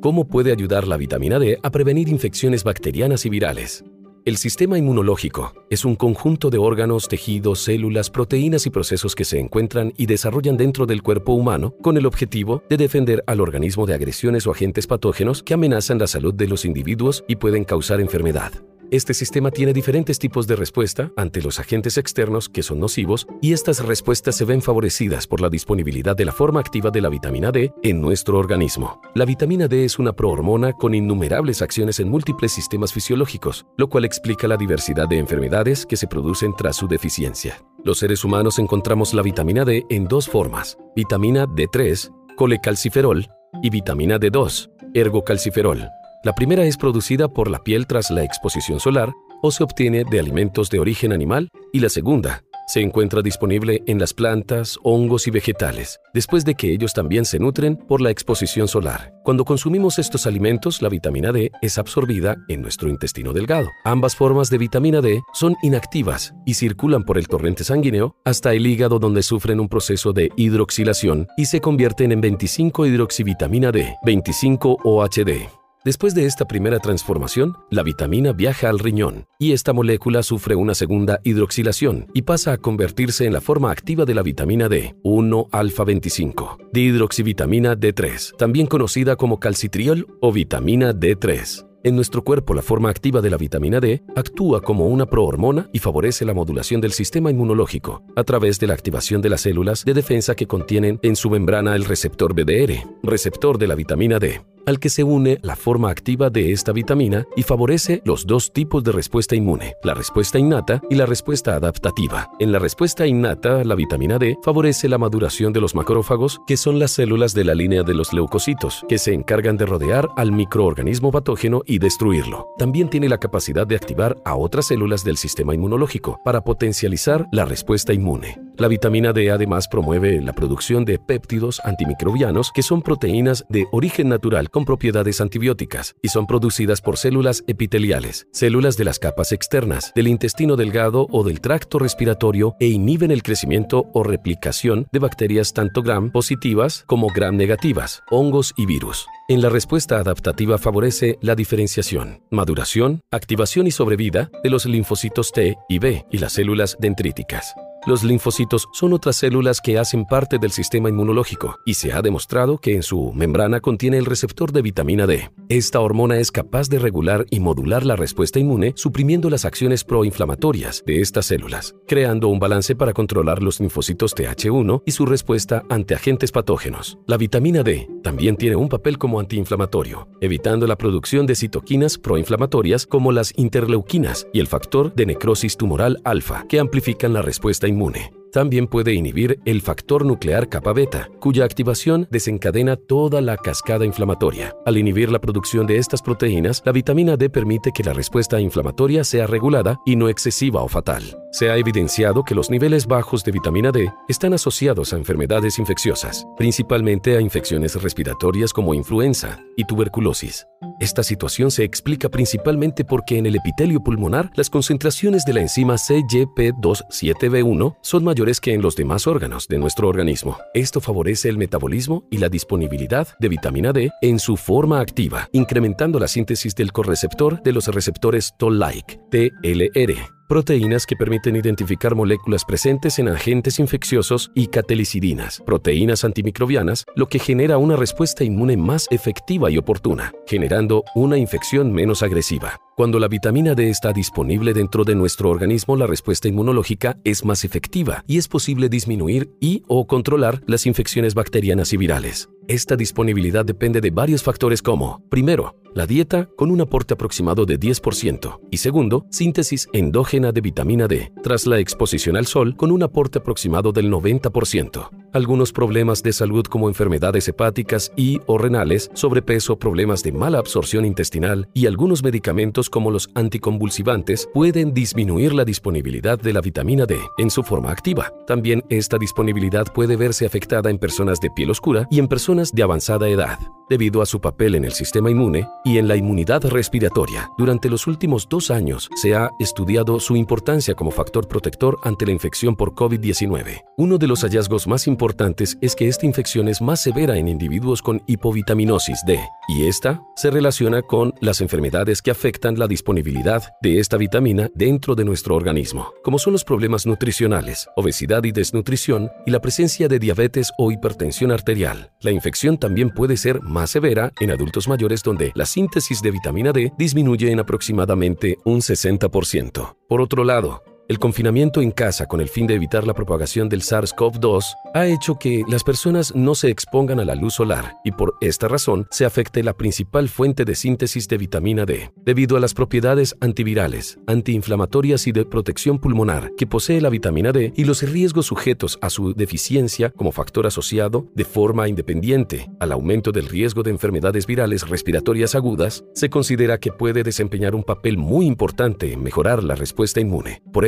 ¿Cómo puede ayudar la vitamina D a prevenir infecciones bacterianas y virales? El sistema inmunológico es un conjunto de órganos, tejidos, células, proteínas y procesos que se encuentran y desarrollan dentro del cuerpo humano con el objetivo de defender al organismo de agresiones o agentes patógenos que amenazan la salud de los individuos y pueden causar enfermedad. Este sistema tiene diferentes tipos de respuesta ante los agentes externos que son nocivos y estas respuestas se ven favorecidas por la disponibilidad de la forma activa de la vitamina D en nuestro organismo. La vitamina D es una prohormona con innumerables acciones en múltiples sistemas fisiológicos, lo cual explica la diversidad de enfermedades que se producen tras su deficiencia. Los seres humanos encontramos la vitamina D en dos formas, vitamina D3, colecalciferol, y vitamina D2, ergocalciferol. La primera es producida por la piel tras la exposición solar o se obtiene de alimentos de origen animal y la segunda se encuentra disponible en las plantas, hongos y vegetales, después de que ellos también se nutren por la exposición solar. Cuando consumimos estos alimentos, la vitamina D es absorbida en nuestro intestino delgado. Ambas formas de vitamina D son inactivas y circulan por el torrente sanguíneo hasta el hígado donde sufren un proceso de hidroxilación y se convierten en 25-hidroxivitamina D, 25-OHD. Después de esta primera transformación, la vitamina viaja al riñón y esta molécula sufre una segunda hidroxilación y pasa a convertirse en la forma activa de la vitamina D, 1-alfa-25, dihidroxivitamina D3, también conocida como calcitriol o vitamina D3. En nuestro cuerpo, la forma activa de la vitamina D actúa como una prohormona y favorece la modulación del sistema inmunológico a través de la activación de las células de defensa que contienen en su membrana el receptor BDR, receptor de la vitamina D al que se une la forma activa de esta vitamina y favorece los dos tipos de respuesta inmune, la respuesta innata y la respuesta adaptativa. En la respuesta innata, la vitamina D favorece la maduración de los macrófagos, que son las células de la línea de los leucocitos, que se encargan de rodear al microorganismo patógeno y destruirlo. También tiene la capacidad de activar a otras células del sistema inmunológico para potencializar la respuesta inmune. La vitamina D además promueve la producción de péptidos antimicrobianos que son proteínas de origen natural con propiedades antibióticas y son producidas por células epiteliales, células de las capas externas, del intestino delgado o del tracto respiratorio e inhiben el crecimiento o replicación de bacterias tanto gram positivas como gram negativas, hongos y virus. En la respuesta adaptativa favorece la diferenciación, maduración, activación y sobrevida de los linfocitos T y B y las células dendríticas. Los linfocitos son otras células que hacen parte del sistema inmunológico y se ha demostrado que en su membrana contiene el receptor de vitamina D. Esta hormona es capaz de regular y modular la respuesta inmune suprimiendo las acciones proinflamatorias de estas células, creando un balance para controlar los linfocitos TH1 y su respuesta ante agentes patógenos. La vitamina D también tiene un papel como antiinflamatorio, evitando la producción de citoquinas proinflamatorias como las interleuquinas y el factor de necrosis tumoral alfa, que amplifican la respuesta inmune inmune. También puede inhibir el factor nuclear kappa beta, cuya activación desencadena toda la cascada inflamatoria. Al inhibir la producción de estas proteínas, la vitamina D permite que la respuesta inflamatoria sea regulada y no excesiva o fatal. Se ha evidenciado que los niveles bajos de vitamina D están asociados a enfermedades infecciosas, principalmente a infecciones respiratorias como influenza y tuberculosis. Esta situación se explica principalmente porque en el epitelio pulmonar las concentraciones de la enzima CYP27B1 son mayores que en los demás órganos de nuestro organismo. Esto favorece el metabolismo y la disponibilidad de vitamina D en su forma activa, incrementando la síntesis del correceptor de los receptores Toll-like, TLR, proteínas que permiten identificar moléculas presentes en agentes infecciosos y catelicidinas, proteínas antimicrobianas, lo que genera una respuesta inmune más efectiva y oportuna, generando una infección menos agresiva. Cuando la vitamina D está disponible dentro de nuestro organismo, la respuesta inmunológica es más efectiva y es posible disminuir y o controlar las infecciones bacterianas y virales. Esta disponibilidad depende de varios factores como, primero, la dieta con un aporte aproximado de 10% y segundo, síntesis endógena de vitamina D tras la exposición al sol con un aporte aproximado del 90%. Algunos problemas de salud como enfermedades hepáticas y o renales, sobrepeso, problemas de mala absorción intestinal y algunos medicamentos como los anticonvulsivantes pueden disminuir la disponibilidad de la vitamina D en su forma activa. También esta disponibilidad puede verse afectada en personas de piel oscura y en personas de avanzada edad. Debido a su papel en el sistema inmune y en la inmunidad respiratoria. Durante los últimos dos años se ha estudiado su importancia como factor protector ante la infección por COVID-19. Uno de los hallazgos más importantes es que esta infección es más severa en individuos con hipovitaminosis D, y esta se relaciona con las enfermedades que afectan la disponibilidad de esta vitamina dentro de nuestro organismo, como son los problemas nutricionales, obesidad y desnutrición, y la presencia de diabetes o hipertensión arterial. La infección también puede ser más severa en adultos mayores donde la síntesis de vitamina D disminuye en aproximadamente un 60%. Por otro lado, el confinamiento en casa con el fin de evitar la propagación del SARS-CoV-2 ha hecho que las personas no se expongan a la luz solar y por esta razón se afecte la principal fuente de síntesis de vitamina D, debido a las propiedades antivirales, antiinflamatorias y de protección pulmonar que posee la vitamina D y los riesgos sujetos a su deficiencia como factor asociado de forma independiente al aumento del riesgo de enfermedades virales respiratorias agudas, se considera que puede desempeñar un papel muy importante en mejorar la respuesta inmune. Por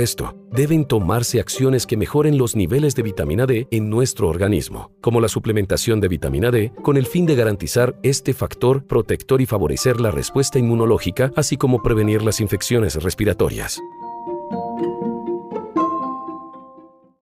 deben tomarse acciones que mejoren los niveles de vitamina D en nuestro organismo, como la suplementación de vitamina D, con el fin de garantizar este factor protector y favorecer la respuesta inmunológica, así como prevenir las infecciones respiratorias.